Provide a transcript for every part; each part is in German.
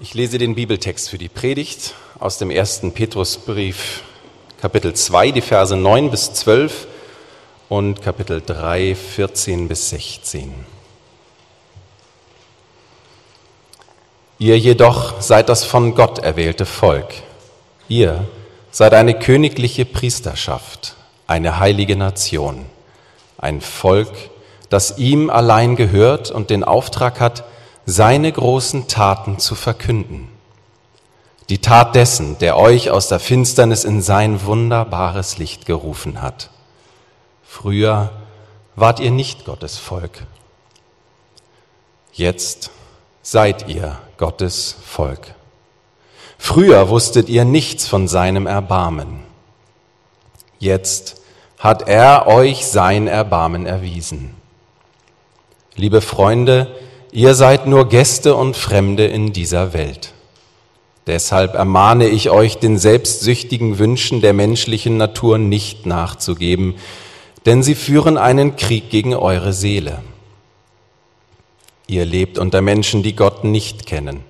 Ich lese den Bibeltext für die Predigt aus dem ersten Petrusbrief, Kapitel 2, die Verse 9 bis 12 und Kapitel 3, 14 bis 16. Ihr jedoch seid das von Gott erwählte Volk. Ihr seid eine königliche Priesterschaft, eine heilige Nation, ein Volk, das ihm allein gehört und den Auftrag hat, seine großen Taten zu verkünden. Die Tat dessen, der euch aus der Finsternis in sein wunderbares Licht gerufen hat. Früher wart ihr nicht Gottes Volk. Jetzt seid ihr Gottes Volk. Früher wusstet ihr nichts von seinem Erbarmen. Jetzt hat er euch sein Erbarmen erwiesen. Liebe Freunde, Ihr seid nur Gäste und Fremde in dieser Welt. Deshalb ermahne ich euch, den selbstsüchtigen Wünschen der menschlichen Natur nicht nachzugeben, denn sie führen einen Krieg gegen eure Seele. Ihr lebt unter Menschen, die Gott nicht kennen.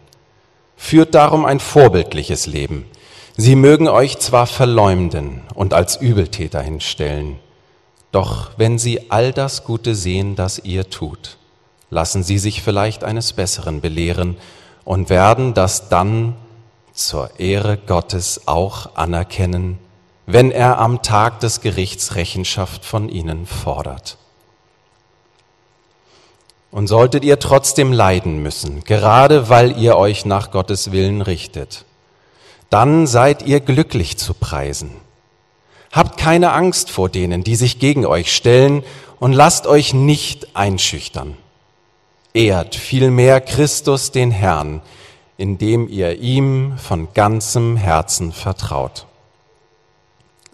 Führt darum ein vorbildliches Leben. Sie mögen euch zwar verleumden und als Übeltäter hinstellen, doch wenn sie all das Gute sehen, das ihr tut, lassen sie sich vielleicht eines Besseren belehren und werden das dann zur Ehre Gottes auch anerkennen, wenn er am Tag des Gerichts Rechenschaft von ihnen fordert. Und solltet ihr trotzdem leiden müssen, gerade weil ihr euch nach Gottes Willen richtet, dann seid ihr glücklich zu preisen. Habt keine Angst vor denen, die sich gegen euch stellen, und lasst euch nicht einschüchtern ehrt vielmehr Christus den Herrn, indem ihr ihm von ganzem Herzen vertraut.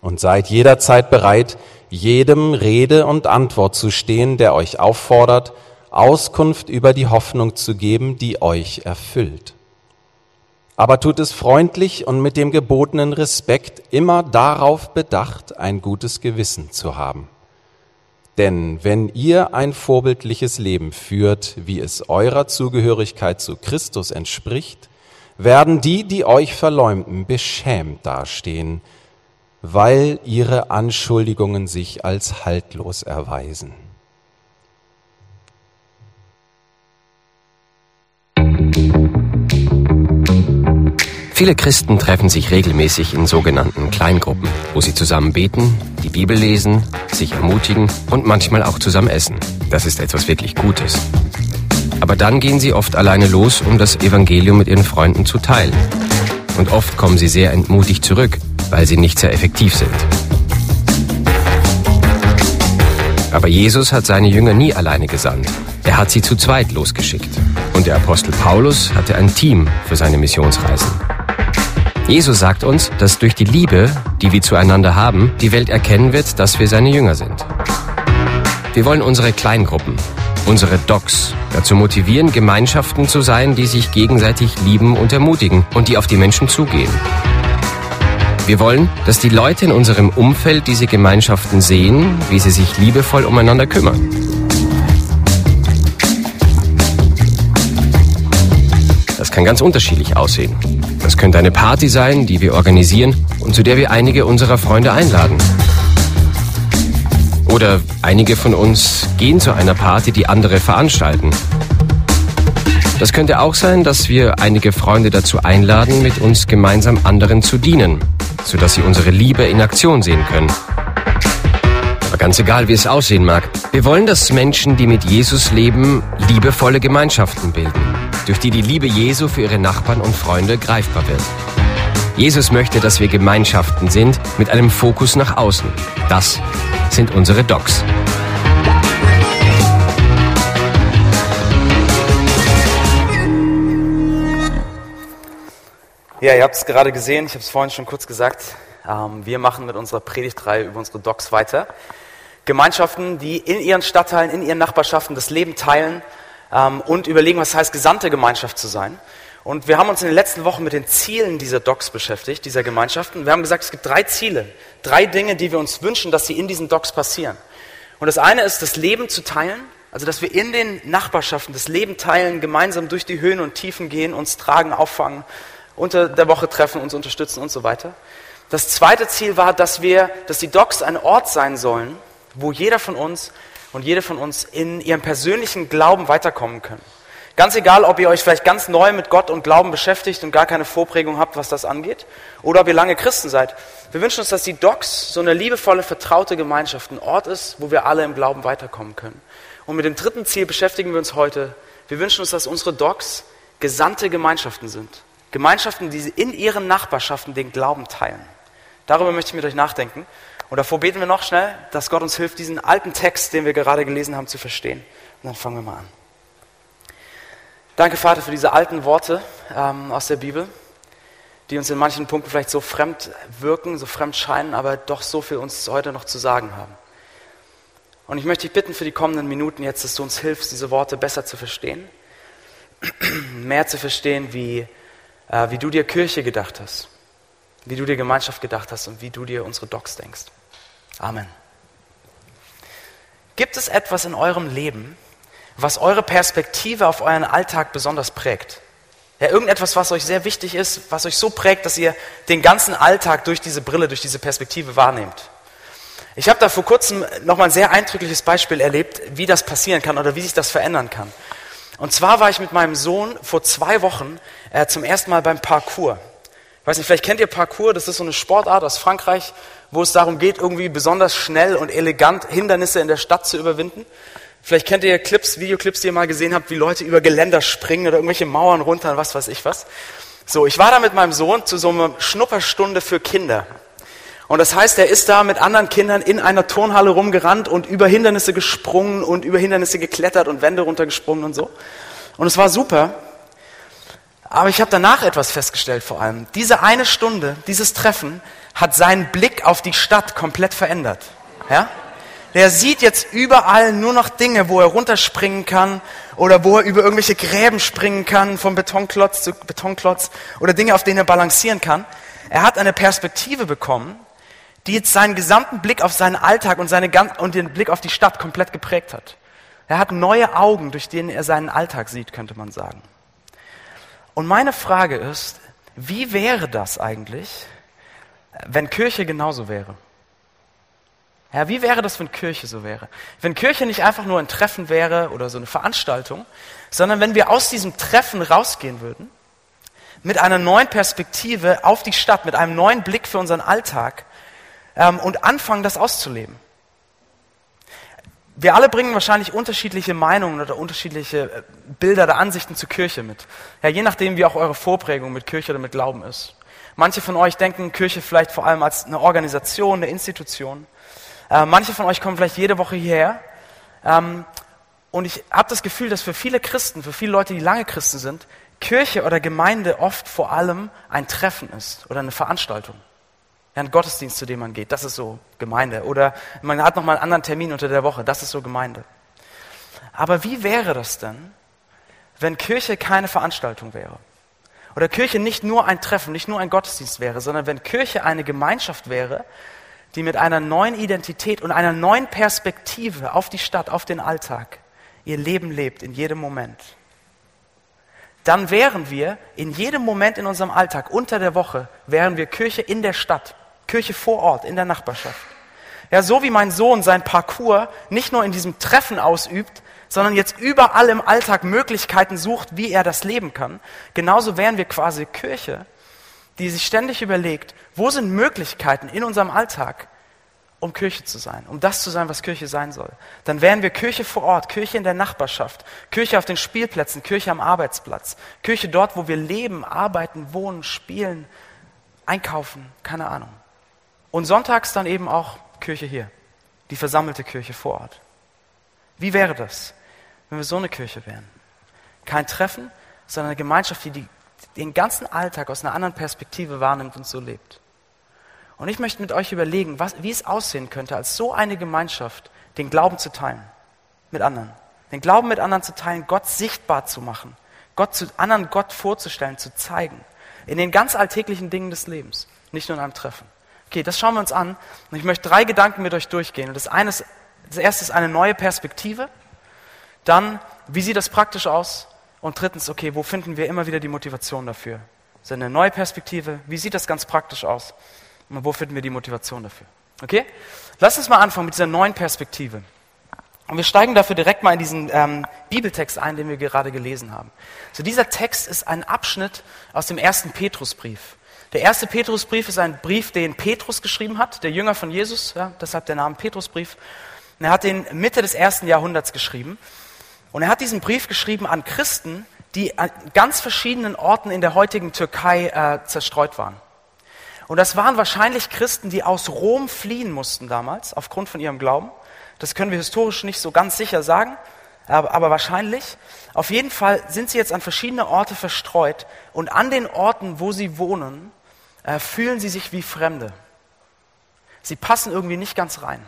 Und seid jederzeit bereit, jedem Rede und Antwort zu stehen, der euch auffordert, Auskunft über die Hoffnung zu geben, die euch erfüllt. Aber tut es freundlich und mit dem gebotenen Respekt, immer darauf bedacht, ein gutes Gewissen zu haben. Denn wenn ihr ein vorbildliches Leben führt, wie es eurer Zugehörigkeit zu Christus entspricht, werden die, die euch verleumden, beschämt dastehen, weil ihre Anschuldigungen sich als haltlos erweisen. Viele Christen treffen sich regelmäßig in sogenannten Kleingruppen, wo sie zusammen beten, die Bibel lesen, sich ermutigen und manchmal auch zusammen essen. Das ist etwas wirklich Gutes. Aber dann gehen sie oft alleine los, um das Evangelium mit ihren Freunden zu teilen. Und oft kommen sie sehr entmutigt zurück, weil sie nicht sehr effektiv sind. Aber Jesus hat seine Jünger nie alleine gesandt. Er hat sie zu zweit losgeschickt. Und der Apostel Paulus hatte ein Team für seine Missionsreisen. Jesus sagt uns, dass durch die Liebe, die wir zueinander haben, die Welt erkennen wird, dass wir seine Jünger sind. Wir wollen unsere Kleingruppen, unsere Docs, dazu motivieren, Gemeinschaften zu sein, die sich gegenseitig lieben und ermutigen und die auf die Menschen zugehen. Wir wollen, dass die Leute in unserem Umfeld diese Gemeinschaften sehen, wie sie sich liebevoll umeinander kümmern. Das kann ganz unterschiedlich aussehen. Das könnte eine Party sein, die wir organisieren und zu der wir einige unserer Freunde einladen. Oder einige von uns gehen zu einer Party, die andere veranstalten. Das könnte auch sein, dass wir einige Freunde dazu einladen, mit uns gemeinsam anderen zu dienen, sodass sie unsere Liebe in Aktion sehen können. Aber ganz egal, wie es aussehen mag, wir wollen, dass Menschen, die mit Jesus leben, liebevolle Gemeinschaften bilden durch die die Liebe Jesu für ihre Nachbarn und Freunde greifbar wird. Jesus möchte, dass wir Gemeinschaften sind mit einem Fokus nach außen. Das sind unsere Docs. Ja, ihr habt es gerade gesehen, ich habe es vorhin schon kurz gesagt. Ähm, wir machen mit unserer Predigtreihe über unsere Docs weiter. Gemeinschaften, die in ihren Stadtteilen, in ihren Nachbarschaften das Leben teilen ähm, und überlegen, was heißt, gesandte Gemeinschaft zu sein. Und wir haben uns in den letzten Wochen mit den Zielen dieser Docs beschäftigt, dieser Gemeinschaften. Wir haben gesagt, es gibt drei Ziele, drei Dinge, die wir uns wünschen, dass sie in diesen Docs passieren. Und das eine ist, das Leben zu teilen, Also, dass wir in den Nachbarschaften das Leben teilen, gemeinsam durch die Höhen und Tiefen gehen, uns tragen, auffangen, unter der Woche treffen, uns unterstützen und so weiter. Das zweite Ziel war, dass wir, dass die Docs ein Ort sein sollen, wo jeder von uns und jede von uns in ihrem persönlichen Glauben weiterkommen können. Ganz egal, ob ihr euch vielleicht ganz neu mit Gott und Glauben beschäftigt und gar keine Vorprägung habt, was das angeht, oder ob ihr lange Christen seid. Wir wünschen uns, dass die Docs so eine liebevolle, vertraute Gemeinschaft ein Ort ist, wo wir alle im Glauben weiterkommen können. Und mit dem dritten Ziel beschäftigen wir uns heute. Wir wünschen uns, dass unsere Docs gesandte Gemeinschaften sind. Gemeinschaften, die in ihren Nachbarschaften den Glauben teilen. Darüber möchte ich mit euch nachdenken. Und davor beten wir noch schnell, dass Gott uns hilft, diesen alten Text, den wir gerade gelesen haben, zu verstehen. Und dann fangen wir mal an. Danke, Vater, für diese alten Worte ähm, aus der Bibel, die uns in manchen Punkten vielleicht so fremd wirken, so fremd scheinen, aber doch so viel uns heute noch zu sagen haben. Und ich möchte dich bitten für die kommenden Minuten jetzt, dass du uns hilfst, diese Worte besser zu verstehen, mehr zu verstehen, wie, äh, wie du dir Kirche gedacht hast, wie du dir Gemeinschaft gedacht hast und wie du dir unsere Docs denkst. Amen. Gibt es etwas in eurem Leben, was eure Perspektive auf euren Alltag besonders prägt. Ja, irgendetwas, was euch sehr wichtig ist, was euch so prägt, dass ihr den ganzen Alltag durch diese Brille, durch diese Perspektive wahrnehmt. Ich habe da vor kurzem nochmal ein sehr eindrückliches Beispiel erlebt, wie das passieren kann oder wie sich das verändern kann. Und zwar war ich mit meinem Sohn vor zwei Wochen äh, zum ersten Mal beim Parkour. Weiß nicht, vielleicht kennt ihr Parkour, das ist so eine Sportart aus Frankreich, wo es darum geht, irgendwie besonders schnell und elegant Hindernisse in der Stadt zu überwinden. Vielleicht kennt ihr Clips, Videoclips, die ihr mal gesehen habt, wie Leute über Geländer springen oder irgendwelche Mauern runter, was weiß ich was. So, ich war da mit meinem Sohn zu so einer Schnupperstunde für Kinder. Und das heißt, er ist da mit anderen Kindern in einer Turnhalle rumgerannt und über Hindernisse gesprungen und über Hindernisse geklettert und Wände runtergesprungen und so. Und es war super. Aber ich habe danach etwas festgestellt vor allem. Diese eine Stunde, dieses Treffen hat seinen Blick auf die Stadt komplett verändert. Ja? der sieht jetzt überall nur noch Dinge, wo er runterspringen kann oder wo er über irgendwelche Gräben springen kann, vom Betonklotz zu Betonklotz oder Dinge, auf denen er balancieren kann. Er hat eine Perspektive bekommen, die jetzt seinen gesamten Blick auf seinen Alltag und, seine, und den Blick auf die Stadt komplett geprägt hat. Er hat neue Augen, durch denen er seinen Alltag sieht, könnte man sagen. Und meine Frage ist, wie wäre das eigentlich, wenn Kirche genauso wäre? Ja, wie wäre das, wenn Kirche so wäre? Wenn Kirche nicht einfach nur ein Treffen wäre oder so eine Veranstaltung, sondern wenn wir aus diesem Treffen rausgehen würden, mit einer neuen Perspektive auf die Stadt, mit einem neuen Blick für unseren Alltag ähm, und anfangen, das auszuleben. Wir alle bringen wahrscheinlich unterschiedliche Meinungen oder unterschiedliche äh, Bilder oder Ansichten zur Kirche mit. Ja, je nachdem, wie auch eure Vorprägung mit Kirche oder mit Glauben ist. Manche von euch denken Kirche vielleicht vor allem als eine Organisation, eine Institution. Äh, manche von euch kommen vielleicht jede Woche hierher. Ähm, und ich habe das Gefühl, dass für viele Christen, für viele Leute, die lange Christen sind, Kirche oder Gemeinde oft vor allem ein Treffen ist oder eine Veranstaltung. Ja, ein Gottesdienst, zu dem man geht, das ist so Gemeinde. Oder man hat nochmal einen anderen Termin unter der Woche, das ist so Gemeinde. Aber wie wäre das denn, wenn Kirche keine Veranstaltung wäre? Oder Kirche nicht nur ein Treffen, nicht nur ein Gottesdienst wäre, sondern wenn Kirche eine Gemeinschaft wäre, die mit einer neuen Identität und einer neuen Perspektive auf die Stadt, auf den Alltag ihr Leben lebt, in jedem Moment, dann wären wir in jedem Moment in unserem Alltag, unter der Woche, wären wir Kirche in der Stadt, Kirche vor Ort, in der Nachbarschaft. Ja, so wie mein Sohn sein Parcours nicht nur in diesem Treffen ausübt, sondern jetzt überall im Alltag Möglichkeiten sucht, wie er das leben kann, genauso wären wir quasi Kirche, die sich ständig überlegt, wo sind Möglichkeiten in unserem Alltag, um Kirche zu sein, um das zu sein, was Kirche sein soll. Dann wären wir Kirche vor Ort, Kirche in der Nachbarschaft, Kirche auf den Spielplätzen, Kirche am Arbeitsplatz, Kirche dort, wo wir leben, arbeiten, wohnen, spielen, einkaufen, keine Ahnung. Und sonntags dann eben auch Kirche hier, die versammelte Kirche vor Ort. Wie wäre das, wenn wir so eine Kirche wären? Kein Treffen, sondern eine Gemeinschaft, die, die den ganzen Alltag aus einer anderen Perspektive wahrnimmt und so lebt. Und ich möchte mit euch überlegen, was, wie es aussehen könnte, als so eine Gemeinschaft den Glauben zu teilen mit anderen. Den Glauben mit anderen zu teilen, Gott sichtbar zu machen, Gott zu anderen Gott vorzustellen, zu zeigen. In den ganz alltäglichen Dingen des Lebens, nicht nur in einem Treffen. Okay, das schauen wir uns an. Und ich möchte drei Gedanken mit euch durchgehen. Und das eine ist, das erste ist eine neue Perspektive. Dann, wie sieht das praktisch aus? Und drittens, okay, wo finden wir immer wieder die Motivation dafür? Ist eine neue Perspektive? Wie sieht das ganz praktisch aus? Und wo finden wir die Motivation dafür? Okay? Lass uns mal anfangen mit dieser neuen Perspektive. Und wir steigen dafür direkt mal in diesen ähm, Bibeltext ein, den wir gerade gelesen haben. So dieser Text ist ein Abschnitt aus dem ersten Petrusbrief. Der erste Petrusbrief ist ein Brief, den Petrus geschrieben hat, der Jünger von Jesus, ja, deshalb der Name Petrusbrief. Und er hat den Mitte des ersten Jahrhunderts geschrieben. Und er hat diesen Brief geschrieben an Christen, die an ganz verschiedenen Orten in der heutigen Türkei äh, zerstreut waren. Und das waren wahrscheinlich Christen, die aus Rom fliehen mussten damals, aufgrund von ihrem Glauben. Das können wir historisch nicht so ganz sicher sagen, aber, aber wahrscheinlich. Auf jeden Fall sind sie jetzt an verschiedene Orte verstreut und an den Orten, wo sie wohnen, äh, fühlen sie sich wie Fremde. Sie passen irgendwie nicht ganz rein,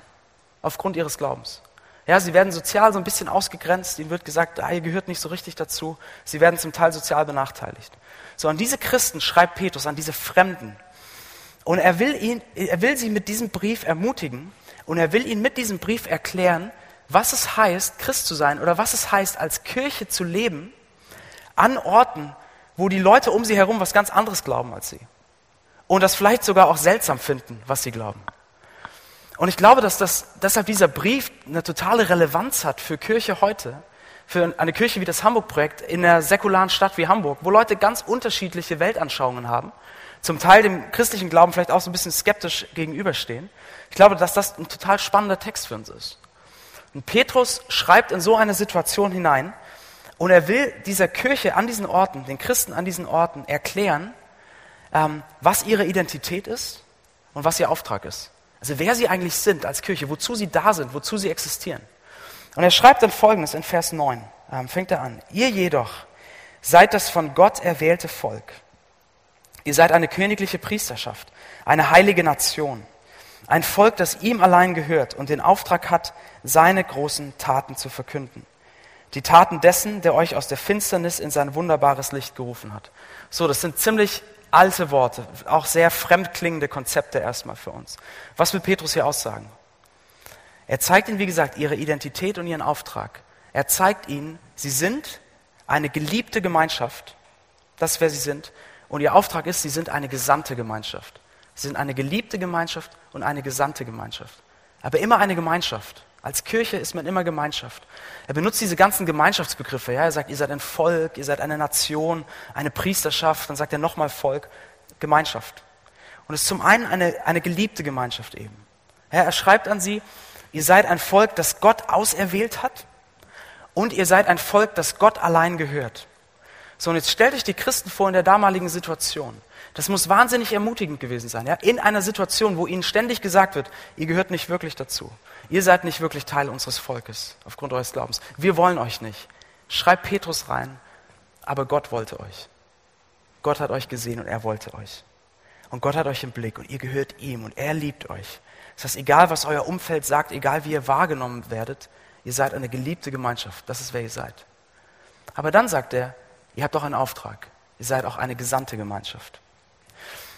aufgrund ihres Glaubens. Ja, sie werden sozial so ein bisschen ausgegrenzt. Ihnen wird gesagt, ah, ihr gehört nicht so richtig dazu. Sie werden zum Teil sozial benachteiligt. So, an diese Christen schreibt Petrus, an diese Fremden. Und er will, ihn, er will sie mit diesem Brief ermutigen und er will ihnen mit diesem Brief erklären, was es heißt, Christ zu sein oder was es heißt, als Kirche zu leben an Orten, wo die Leute um sie herum was ganz anderes glauben als sie. Und das vielleicht sogar auch seltsam finden, was sie glauben. Und ich glaube, dass das, deshalb dieser Brief eine totale Relevanz hat für Kirche heute, für eine Kirche wie das Hamburg-Projekt in einer säkularen Stadt wie Hamburg, wo Leute ganz unterschiedliche Weltanschauungen haben, zum Teil dem christlichen Glauben vielleicht auch so ein bisschen skeptisch gegenüberstehen. Ich glaube, dass das ein total spannender Text für uns ist. Und Petrus schreibt in so eine Situation hinein und er will dieser Kirche an diesen Orten, den Christen an diesen Orten erklären, ähm, was ihre Identität ist und was ihr Auftrag ist. Also wer sie eigentlich sind als Kirche, wozu sie da sind, wozu sie existieren. Und er schreibt dann Folgendes in Vers 9, ähm, fängt er an. Ihr jedoch seid das von Gott erwählte Volk. Ihr seid eine königliche Priesterschaft, eine heilige Nation, ein Volk, das ihm allein gehört und den Auftrag hat, seine großen Taten zu verkünden. Die Taten dessen, der euch aus der Finsternis in sein wunderbares Licht gerufen hat. So, das sind ziemlich alte Worte, auch sehr fremdklingende Konzepte erstmal für uns. Was will Petrus hier aussagen? Er zeigt ihnen, wie gesagt, ihre Identität und ihren Auftrag. Er zeigt ihnen, sie sind eine geliebte Gemeinschaft. Das ist, wer sie sind. Und ihr Auftrag ist, sie sind eine gesandte Gemeinschaft. Sie sind eine geliebte Gemeinschaft und eine gesandte Gemeinschaft. Aber immer eine Gemeinschaft. Als Kirche ist man immer Gemeinschaft. Er benutzt diese ganzen Gemeinschaftsbegriffe. Ja? Er sagt, ihr seid ein Volk, ihr seid eine Nation, eine Priesterschaft. Dann sagt er nochmal Volk, Gemeinschaft. Und es ist zum einen eine, eine geliebte Gemeinschaft eben. Ja, er schreibt an sie, ihr seid ein Volk, das Gott auserwählt hat und ihr seid ein Volk, das Gott allein gehört. So, und jetzt stellt euch die Christen vor in der damaligen Situation. Das muss wahnsinnig ermutigend gewesen sein. Ja? In einer Situation, wo ihnen ständig gesagt wird, ihr gehört nicht wirklich dazu. Ihr seid nicht wirklich Teil unseres Volkes aufgrund eures Glaubens. Wir wollen euch nicht. Schreibt Petrus rein, aber Gott wollte euch. Gott hat euch gesehen und er wollte euch. Und Gott hat euch im Blick und ihr gehört ihm und er liebt euch. Das heißt, egal was euer Umfeld sagt, egal wie ihr wahrgenommen werdet, ihr seid eine geliebte Gemeinschaft. Das ist, wer ihr seid. Aber dann sagt er, ihr habt auch einen Auftrag. Ihr seid auch eine gesandte Gemeinschaft.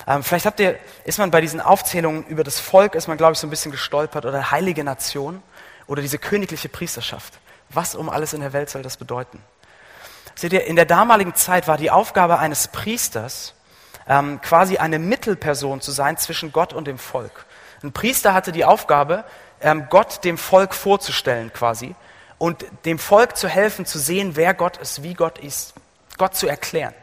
Ähm, vielleicht habt ihr, ist man bei diesen Aufzählungen über das Volk, ist man, glaube ich, so ein bisschen gestolpert oder heilige Nation oder diese königliche Priesterschaft. Was um alles in der Welt soll das bedeuten? Seht ihr, in der damaligen Zeit war die Aufgabe eines Priesters, ähm, quasi eine Mittelperson zu sein zwischen Gott und dem Volk. Ein Priester hatte die Aufgabe, ähm, Gott dem Volk vorzustellen quasi und dem Volk zu helfen, zu sehen, wer Gott ist, wie Gott ist, Gott zu erklären.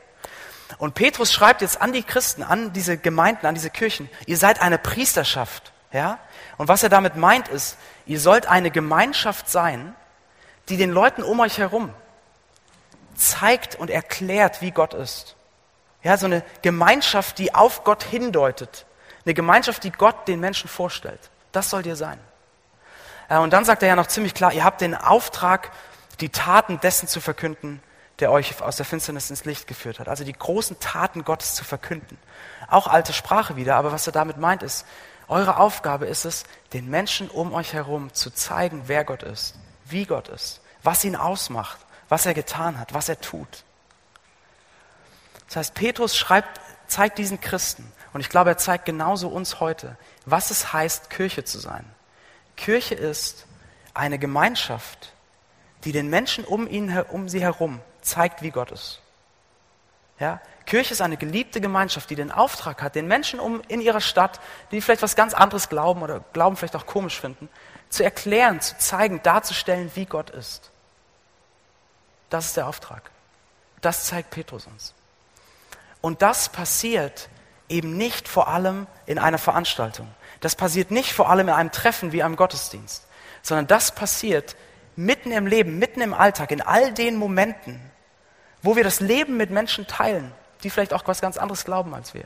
Und Petrus schreibt jetzt an die Christen, an diese Gemeinden, an diese Kirchen, ihr seid eine Priesterschaft. Ja? Und was er damit meint ist, ihr sollt eine Gemeinschaft sein, die den Leuten um euch herum zeigt und erklärt, wie Gott ist. Ja, so eine Gemeinschaft, die auf Gott hindeutet. Eine Gemeinschaft, die Gott den Menschen vorstellt. Das sollt ihr sein. Äh, und dann sagt er ja noch ziemlich klar, ihr habt den Auftrag, die Taten dessen zu verkünden, der euch aus der Finsternis ins Licht geführt hat. Also die großen Taten Gottes zu verkünden. Auch alte Sprache wieder, aber was er damit meint ist, eure Aufgabe ist es, den Menschen um euch herum zu zeigen, wer Gott ist, wie Gott ist, was ihn ausmacht, was er getan hat, was er tut. Das heißt, Petrus schreibt, zeigt diesen Christen, und ich glaube, er zeigt genauso uns heute, was es heißt, Kirche zu sein. Kirche ist eine Gemeinschaft, die den Menschen um, ihn, um sie herum zeigt, wie Gott ist. Ja? Kirche ist eine geliebte Gemeinschaft, die den Auftrag hat, den Menschen um in ihrer Stadt, die vielleicht was ganz anderes glauben oder Glauben vielleicht auch komisch finden, zu erklären, zu zeigen, darzustellen, wie Gott ist. Das ist der Auftrag. Das zeigt Petrus uns. Und das passiert eben nicht vor allem in einer Veranstaltung. Das passiert nicht vor allem in einem Treffen wie einem Gottesdienst, sondern das passiert mitten im Leben, mitten im Alltag, in all den Momenten, wo wir das Leben mit Menschen teilen, die vielleicht auch was ganz anderes glauben als wir.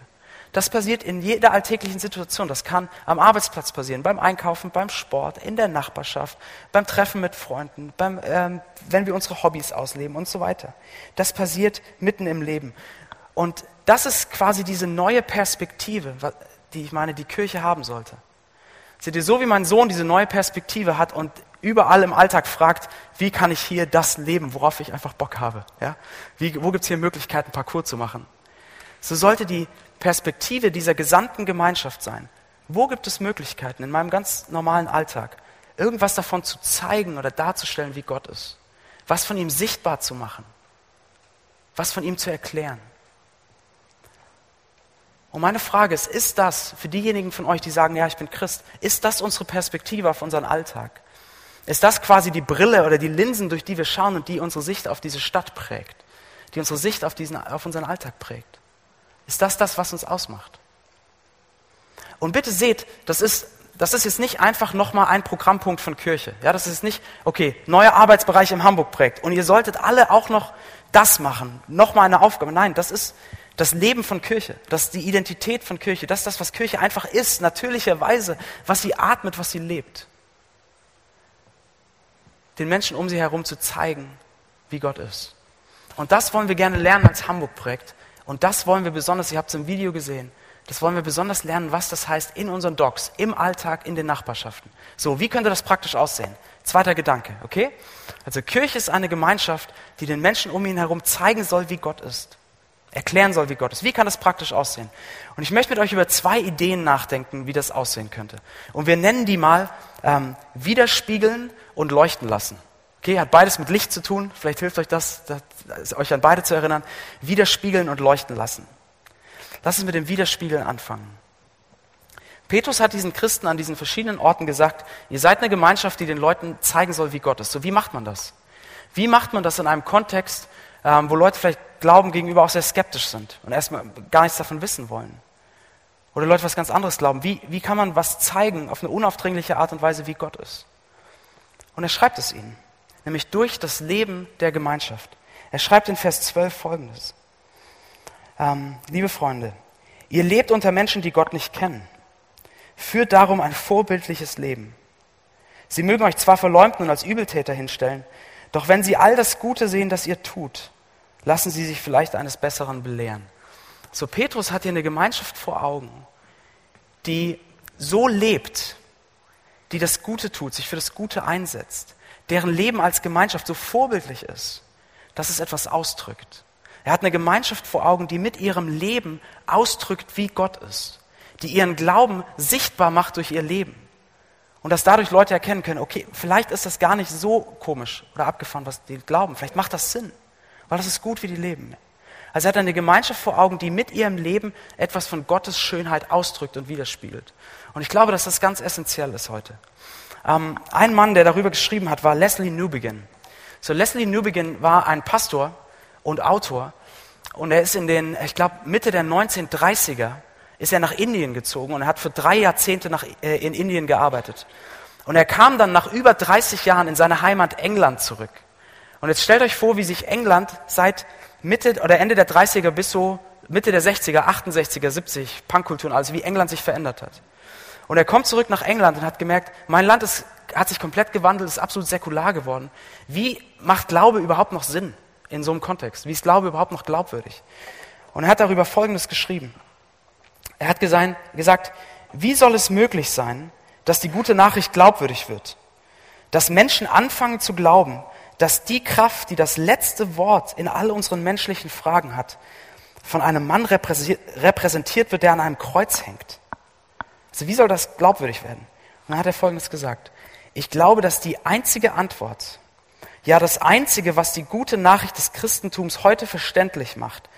Das passiert in jeder alltäglichen Situation. Das kann am Arbeitsplatz passieren, beim Einkaufen, beim Sport, in der Nachbarschaft, beim Treffen mit Freunden, beim, ähm, wenn wir unsere Hobbys ausleben und so weiter. Das passiert mitten im Leben. Und das ist quasi diese neue Perspektive, die ich meine, die Kirche haben sollte. Seht ihr, so wie mein Sohn diese neue Perspektive hat und überall im Alltag fragt, wie kann ich hier das leben, worauf ich einfach Bock habe? Ja? Wie, wo gibt es hier Möglichkeiten, Parcours zu machen? So sollte die Perspektive dieser gesamten Gemeinschaft sein. Wo gibt es Möglichkeiten in meinem ganz normalen Alltag, irgendwas davon zu zeigen oder darzustellen, wie Gott ist? Was von ihm sichtbar zu machen? Was von ihm zu erklären? Und meine Frage ist, ist das für diejenigen von euch, die sagen, ja, ich bin Christ, ist das unsere Perspektive auf unseren Alltag? Ist das quasi die Brille oder die Linsen, durch die wir schauen und die unsere Sicht auf diese Stadt prägt? Die unsere Sicht auf, diesen, auf unseren Alltag prägt? Ist das das, was uns ausmacht? Und bitte seht, das ist, das ist jetzt nicht einfach nochmal ein Programmpunkt von Kirche. Ja, das ist nicht, okay, neuer Arbeitsbereich im Hamburg prägt. Und ihr solltet alle auch noch das machen. Nochmal eine Aufgabe. Nein, das ist das Leben von Kirche. Das ist die Identität von Kirche. Das ist das, was Kirche einfach ist. Natürlicherweise. Was sie atmet, was sie lebt. Den Menschen um sie herum zu zeigen, wie Gott ist. Und das wollen wir gerne lernen als Hamburg-Projekt. Und das wollen wir besonders, ihr habt es im Video gesehen, das wollen wir besonders lernen, was das heißt in unseren Docs, im Alltag, in den Nachbarschaften. So, wie könnte das praktisch aussehen? Zweiter Gedanke, okay? Also Kirche ist eine Gemeinschaft, die den Menschen um ihn herum zeigen soll, wie Gott ist. Erklären soll, wie Gott ist. Wie kann das praktisch aussehen? Und ich möchte mit euch über zwei Ideen nachdenken, wie das aussehen könnte. Und wir nennen die mal ähm, widerspiegeln und leuchten lassen. Okay, hat beides mit Licht zu tun. Vielleicht hilft euch das, das, euch an beide zu erinnern. Widerspiegeln und leuchten lassen. Lass uns mit dem Widerspiegeln anfangen. Petrus hat diesen Christen an diesen verschiedenen Orten gesagt, ihr seid eine Gemeinschaft, die den Leuten zeigen soll, wie Gott ist. So, wie macht man das? Wie macht man das in einem Kontext, ähm, wo Leute vielleicht Glauben gegenüber auch sehr skeptisch sind und erstmal gar nichts davon wissen wollen? Oder Leute was ganz anderes glauben. Wie, wie kann man was zeigen auf eine unaufdringliche Art und Weise, wie Gott ist? Und er schreibt es ihnen nämlich durch das Leben der Gemeinschaft. Er schreibt in Vers 12 folgendes. Ähm, liebe Freunde, ihr lebt unter Menschen, die Gott nicht kennen. Führt darum ein vorbildliches Leben. Sie mögen euch zwar verleumden und als Übeltäter hinstellen, doch wenn sie all das Gute sehen, das ihr tut, lassen sie sich vielleicht eines Besseren belehren. So, Petrus hat hier eine Gemeinschaft vor Augen, die so lebt, die das Gute tut, sich für das Gute einsetzt, deren Leben als Gemeinschaft so vorbildlich ist, dass es etwas ausdrückt. Er hat eine Gemeinschaft vor Augen, die mit ihrem Leben ausdrückt, wie Gott ist, die ihren Glauben sichtbar macht durch ihr Leben. Und dass dadurch Leute erkennen können, okay, vielleicht ist das gar nicht so komisch oder abgefahren, was die glauben. Vielleicht macht das Sinn, weil das ist gut, wie die leben. Also er hat eine Gemeinschaft vor Augen, die mit ihrem Leben etwas von Gottes Schönheit ausdrückt und widerspiegelt. Und ich glaube, dass das ganz essentiell ist heute. Ähm, ein Mann, der darüber geschrieben hat, war Leslie Newbegin. So, Leslie Newbegin war ein Pastor und Autor und er ist in den, ich glaube, Mitte der 1930er ist er nach Indien gezogen und er hat für drei Jahrzehnte nach, äh, in Indien gearbeitet. Und er kam dann nach über 30 Jahren in seine Heimat England zurück. Und jetzt stellt euch vor, wie sich England seit Mitte oder Ende der 30er bis so Mitte der 60er, 68er, 70, Punkkultur und alles, wie England sich verändert hat. Und er kommt zurück nach England und hat gemerkt, mein Land ist, hat sich komplett gewandelt, ist absolut säkular geworden. Wie macht Glaube überhaupt noch Sinn in so einem Kontext? Wie ist Glaube überhaupt noch glaubwürdig? Und er hat darüber Folgendes geschrieben. Er hat gesagt, wie soll es möglich sein, dass die gute Nachricht glaubwürdig wird? Dass Menschen anfangen zu glauben, dass die Kraft, die das letzte Wort in all unseren menschlichen Fragen hat, von einem Mann repräsentiert wird, der an einem Kreuz hängt. Also wie soll das glaubwürdig werden? Und dann hat er Folgendes gesagt. Ich glaube, dass die einzige Antwort, Ja, das Einzige, was die gute Nachricht des Christentums heute verständlich macht,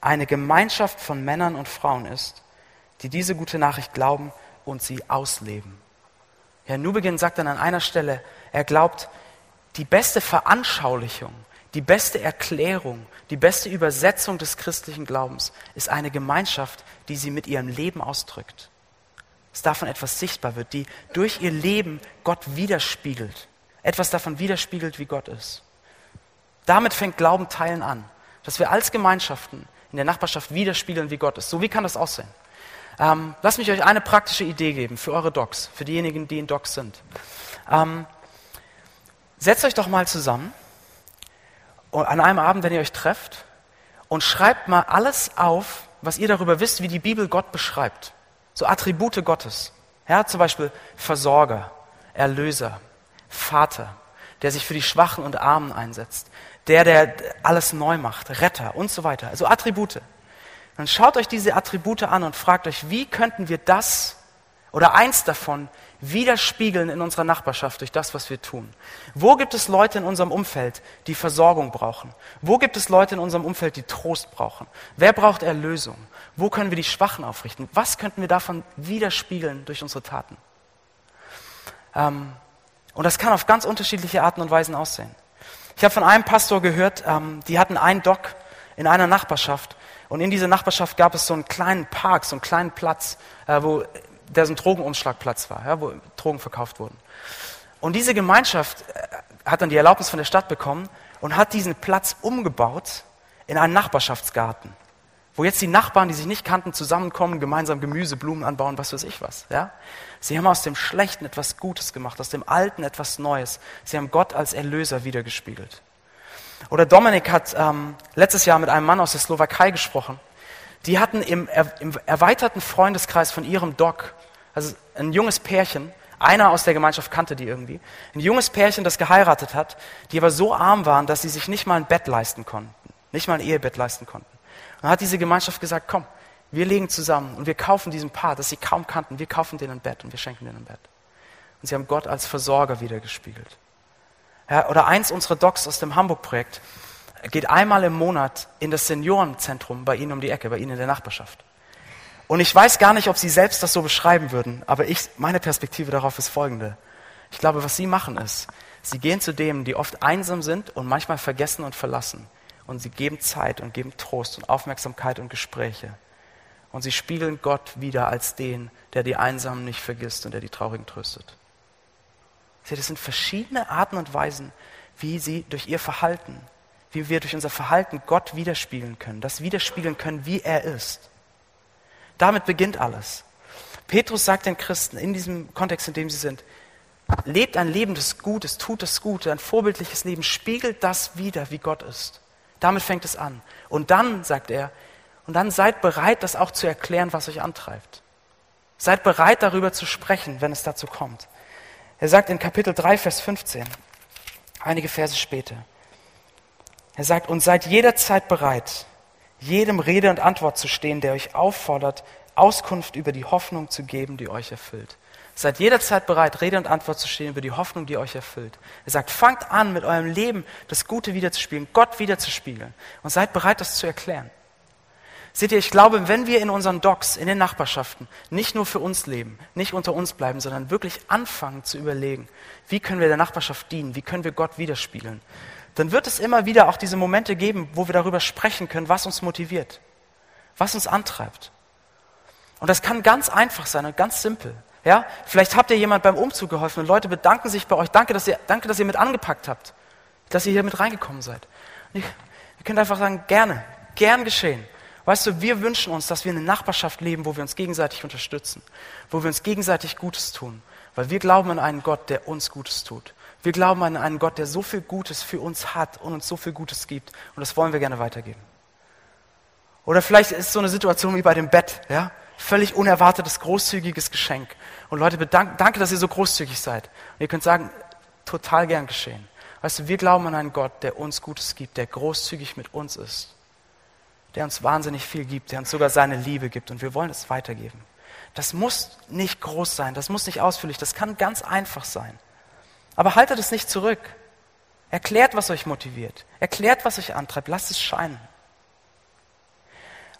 eine Gemeinschaft von Männern und Frauen ist, die diese gute Nachricht glauben und sie ausleben. Herr Nubegin sagt dann an einer Stelle, er glaubt, die beste Veranschaulichung, die beste Erklärung, die beste Übersetzung des christlichen Glaubens ist eine Gemeinschaft, die sie mit ihrem Leben ausdrückt. Dass davon etwas sichtbar wird, die durch ihr Leben Gott widerspiegelt. Etwas davon widerspiegelt, wie Gott ist. Damit fängt Glauben teilen an. Dass wir als Gemeinschaften in der Nachbarschaft widerspiegeln, wie Gott ist. So wie kann das aussehen? Ähm, lasst mich euch eine praktische Idee geben für eure Docs, für diejenigen, die in Docs sind. Ähm, setzt euch doch mal zusammen an einem Abend, wenn ihr euch trefft, und schreibt mal alles auf, was ihr darüber wisst, wie die Bibel Gott beschreibt. So Attribute Gottes. Ja, zum Beispiel Versorger, Erlöser, Vater, der sich für die Schwachen und Armen einsetzt, der, der alles neu macht, Retter und so weiter. Also Attribute. Dann schaut euch diese Attribute an und fragt euch, wie könnten wir das oder eins davon widerspiegeln in unserer Nachbarschaft durch das, was wir tun. Wo gibt es Leute in unserem Umfeld, die Versorgung brauchen? Wo gibt es Leute in unserem Umfeld, die Trost brauchen? Wer braucht Erlösung? Wo können wir die Schwachen aufrichten? Was könnten wir davon widerspiegeln durch unsere Taten? Ähm, und das kann auf ganz unterschiedliche Arten und Weisen aussehen. Ich habe von einem Pastor gehört, ähm, die hatten einen Dock in einer Nachbarschaft und in dieser Nachbarschaft gab es so einen kleinen Park, so einen kleinen Platz, äh, wo der so ein Drogenumschlagplatz war, ja, wo Drogen verkauft wurden. Und diese Gemeinschaft äh, hat dann die Erlaubnis von der Stadt bekommen und hat diesen Platz umgebaut in einen Nachbarschaftsgarten, wo jetzt die Nachbarn, die sich nicht kannten, zusammenkommen, gemeinsam Gemüse, Blumen anbauen, was weiß ich was. Ja? Sie haben aus dem Schlechten etwas Gutes gemacht, aus dem Alten etwas Neues. Sie haben Gott als Erlöser wiedergespiegelt. Oder Dominik hat ähm, letztes Jahr mit einem Mann aus der Slowakei gesprochen. Die hatten im, im erweiterten Freundeskreis von ihrem Doc also ein junges Pärchen, einer aus der Gemeinschaft kannte die irgendwie, ein junges Pärchen, das geheiratet hat, die aber so arm waren, dass sie sich nicht mal ein Bett leisten konnten, nicht mal ein Ehebett leisten konnten. Und dann hat diese Gemeinschaft gesagt, komm, wir legen zusammen und wir kaufen diesem Paar, das sie kaum kannten, wir kaufen denen ein Bett und wir schenken denen ein Bett. Und sie haben Gott als Versorger wiedergespiegelt. Ja, oder eins unserer Docs aus dem Hamburg-Projekt geht einmal im Monat in das Seniorenzentrum bei Ihnen um die Ecke, bei Ihnen in der Nachbarschaft. Und ich weiß gar nicht, ob Sie selbst das so beschreiben würden, aber ich, meine Perspektive darauf ist folgende. Ich glaube, was Sie machen ist, Sie gehen zu denen, die oft einsam sind und manchmal vergessen und verlassen. Und Sie geben Zeit und geben Trost und Aufmerksamkeit und Gespräche. Und Sie spiegeln Gott wieder als den, der die Einsamen nicht vergisst und der die Traurigen tröstet. Sie, das sind verschiedene Arten und Weisen, wie Sie durch Ihr Verhalten, wie wir durch unser Verhalten Gott widerspiegeln können, das widerspiegeln können, wie er ist. Damit beginnt alles. Petrus sagt den Christen in diesem Kontext, in dem sie sind, lebt ein Leben des Gutes, tut das Gute, ein vorbildliches Leben, spiegelt das wieder, wie Gott ist. Damit fängt es an. Und dann, sagt er, und dann seid bereit, das auch zu erklären, was euch antreibt. Seid bereit, darüber zu sprechen, wenn es dazu kommt. Er sagt in Kapitel 3, Vers 15, einige Verse später, er sagt, und seid jederzeit bereit, jedem Rede und Antwort zu stehen, der euch auffordert, Auskunft über die Hoffnung zu geben, die euch erfüllt. Seid jederzeit bereit, Rede und Antwort zu stehen über die Hoffnung, die euch erfüllt. Er sagt, fangt an, mit eurem Leben das Gute wiederzuspielen, Gott wiederzuspiegeln und seid bereit, das zu erklären. Seht ihr, ich glaube, wenn wir in unseren Docks, in den Nachbarschaften, nicht nur für uns leben, nicht unter uns bleiben, sondern wirklich anfangen zu überlegen, wie können wir der Nachbarschaft dienen, wie können wir Gott widerspiegeln, dann wird es immer wieder auch diese Momente geben, wo wir darüber sprechen können, was uns motiviert, was uns antreibt. Und das kann ganz einfach sein und ganz simpel. Ja, vielleicht habt ihr jemand beim Umzug geholfen und Leute bedanken sich bei euch. Danke, dass ihr, danke, dass ihr mit angepackt habt, dass ihr hier mit reingekommen seid. Ihr könnt einfach sagen, gerne, gern geschehen. Weißt du, wir wünschen uns, dass wir in einer Nachbarschaft leben, wo wir uns gegenseitig unterstützen, wo wir uns gegenseitig Gutes tun, weil wir glauben an einen Gott, der uns Gutes tut. Wir glauben an einen Gott, der so viel Gutes für uns hat und uns so viel Gutes gibt. Und das wollen wir gerne weitergeben. Oder vielleicht ist es so eine Situation wie bei dem Bett, ja? Völlig unerwartetes, großzügiges Geschenk. Und Leute, bedanken, danke, dass ihr so großzügig seid. Und ihr könnt sagen, total gern geschehen. Weißt du, wir glauben an einen Gott, der uns Gutes gibt, der großzügig mit uns ist, der uns wahnsinnig viel gibt, der uns sogar seine Liebe gibt und wir wollen es weitergeben. Das muss nicht groß sein, das muss nicht ausführlich, das kann ganz einfach sein. Aber haltet es nicht zurück. Erklärt, was euch motiviert. Erklärt, was euch antreibt. Lasst es scheinen.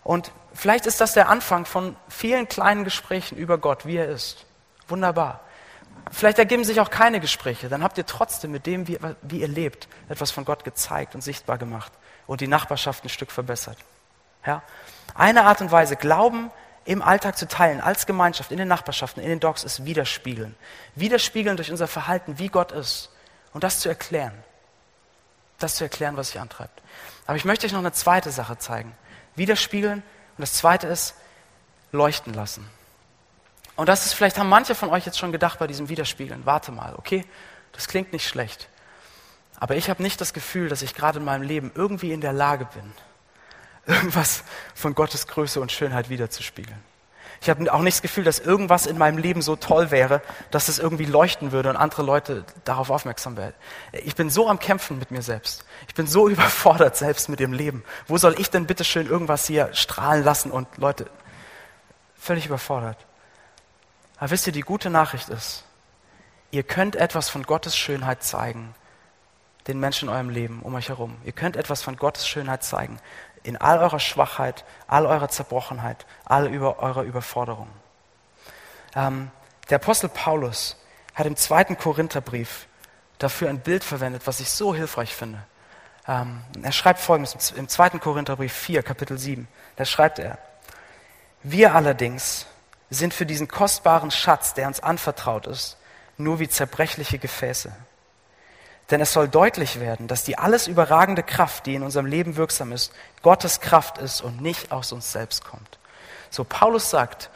Und vielleicht ist das der Anfang von vielen kleinen Gesprächen über Gott, wie er ist. Wunderbar. Vielleicht ergeben sich auch keine Gespräche. Dann habt ihr trotzdem mit dem, wie, wie ihr lebt, etwas von Gott gezeigt und sichtbar gemacht und die Nachbarschaft ein Stück verbessert. Ja? Eine Art und Weise, Glauben im Alltag zu teilen, als Gemeinschaft, in den Nachbarschaften, in den Docs, ist widerspiegeln. Widerspiegeln durch unser Verhalten, wie Gott ist. Und das zu erklären. Das zu erklären, was sich antreibt. Aber ich möchte euch noch eine zweite Sache zeigen. Widerspiegeln. Und das zweite ist, leuchten lassen. Und das ist, vielleicht haben manche von euch jetzt schon gedacht bei diesem Widerspiegeln. Warte mal, okay? Das klingt nicht schlecht. Aber ich habe nicht das Gefühl, dass ich gerade in meinem Leben irgendwie in der Lage bin, irgendwas von Gottes Größe und Schönheit wiederzuspiegeln. Ich habe auch nicht das Gefühl, dass irgendwas in meinem Leben so toll wäre, dass es irgendwie leuchten würde und andere Leute darauf aufmerksam werden. Ich bin so am Kämpfen mit mir selbst. Ich bin so überfordert selbst mit dem Leben. Wo soll ich denn bitte schön irgendwas hier strahlen lassen und Leute, völlig überfordert. Aber wisst ihr, die gute Nachricht ist, ihr könnt etwas von Gottes Schönheit zeigen, den Menschen in eurem Leben um euch herum. Ihr könnt etwas von Gottes Schönheit zeigen in all eurer Schwachheit, all eurer Zerbrochenheit, all über eurer Überforderung. Ähm, der Apostel Paulus hat im zweiten Korintherbrief dafür ein Bild verwendet, was ich so hilfreich finde. Ähm, er schreibt folgendes im zweiten Korintherbrief 4, Kapitel 7. Da schreibt er, wir allerdings sind für diesen kostbaren Schatz, der uns anvertraut ist, nur wie zerbrechliche Gefäße denn es soll deutlich werden, dass die alles überragende Kraft, die in unserem Leben wirksam ist, Gottes Kraft ist und nicht aus uns selbst kommt. So Paulus sagt,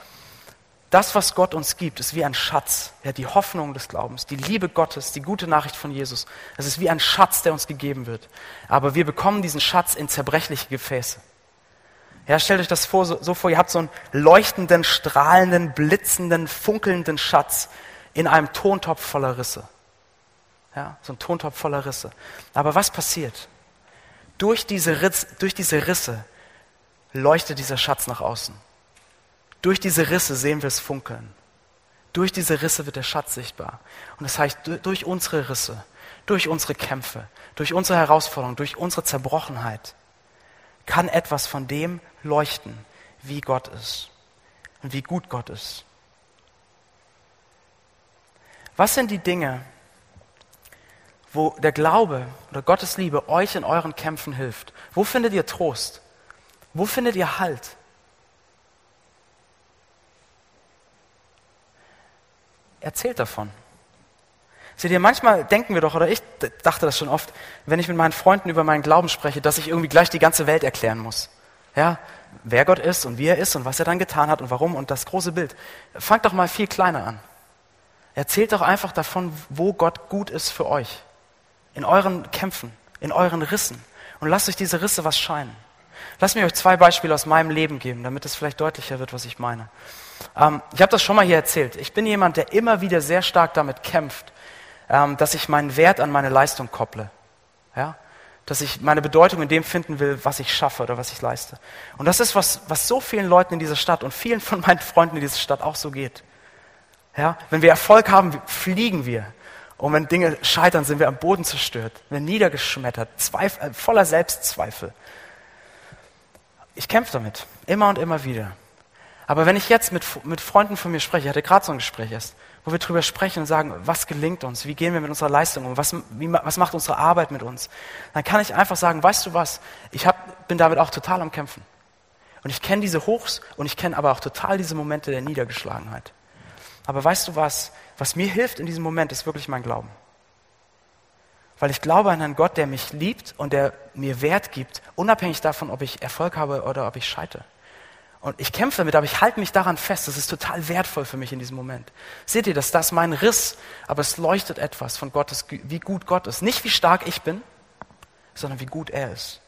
das, was Gott uns gibt, ist wie ein Schatz. Ja, die Hoffnung des Glaubens, die Liebe Gottes, die gute Nachricht von Jesus. Es ist wie ein Schatz, der uns gegeben wird. Aber wir bekommen diesen Schatz in zerbrechliche Gefäße. Ja, stellt euch das vor, so, so vor, ihr habt so einen leuchtenden, strahlenden, blitzenden, funkelnden Schatz in einem Tontopf voller Risse. Ja, so ein Tontopf voller Risse. Aber was passiert? Durch diese, Ritz, durch diese Risse leuchtet dieser Schatz nach außen. Durch diese Risse sehen wir es funkeln. Durch diese Risse wird der Schatz sichtbar. Und das heißt, durch unsere Risse, durch unsere Kämpfe, durch unsere Herausforderungen, durch unsere Zerbrochenheit kann etwas von dem leuchten, wie Gott ist und wie gut Gott ist. Was sind die Dinge, wo der Glaube oder Gottes Liebe euch in euren Kämpfen hilft? Wo findet ihr Trost? Wo findet ihr Halt? Erzählt davon. Seht ihr, manchmal denken wir doch, oder ich dachte das schon oft, wenn ich mit meinen Freunden über meinen Glauben spreche, dass ich irgendwie gleich die ganze Welt erklären muss. Ja, wer Gott ist und wie er ist und was er dann getan hat und warum und das große Bild. Fangt doch mal viel kleiner an. Erzählt doch einfach davon, wo Gott gut ist für euch in euren Kämpfen, in euren Rissen. Und lasst euch diese Risse was scheinen. Lasst mich euch zwei Beispiele aus meinem Leben geben, damit es vielleicht deutlicher wird, was ich meine. Ähm, ich habe das schon mal hier erzählt. Ich bin jemand, der immer wieder sehr stark damit kämpft, ähm, dass ich meinen Wert an meine Leistung kopple. Ja? Dass ich meine Bedeutung in dem finden will, was ich schaffe oder was ich leiste. Und das ist, was, was so vielen Leuten in dieser Stadt und vielen von meinen Freunden in dieser Stadt auch so geht. Ja? Wenn wir Erfolg haben, fliegen wir. Und wenn Dinge scheitern, sind wir am Boden zerstört, wir niedergeschmettert, Zweifel, äh, voller Selbstzweifel. Ich kämpfe damit, immer und immer wieder. Aber wenn ich jetzt mit, mit Freunden von mir spreche, ich hatte gerade so ein Gespräch erst, wo wir darüber sprechen und sagen, was gelingt uns, wie gehen wir mit unserer Leistung um, was, wie, was macht unsere Arbeit mit uns, dann kann ich einfach sagen, weißt du was, ich hab, bin damit auch total am Kämpfen. Und ich kenne diese Hochs und ich kenne aber auch total diese Momente der Niedergeschlagenheit. Aber weißt du was, was mir hilft in diesem Moment, ist wirklich mein Glauben. Weil ich glaube an einen Gott, der mich liebt und der mir Wert gibt, unabhängig davon, ob ich Erfolg habe oder ob ich scheite. Und ich kämpfe damit, aber ich halte mich daran fest. Das ist total wertvoll für mich in diesem Moment. Seht ihr, dass das mein Riss, aber es leuchtet etwas von Gottes, wie gut Gott ist. Nicht wie stark ich bin, sondern wie gut er ist.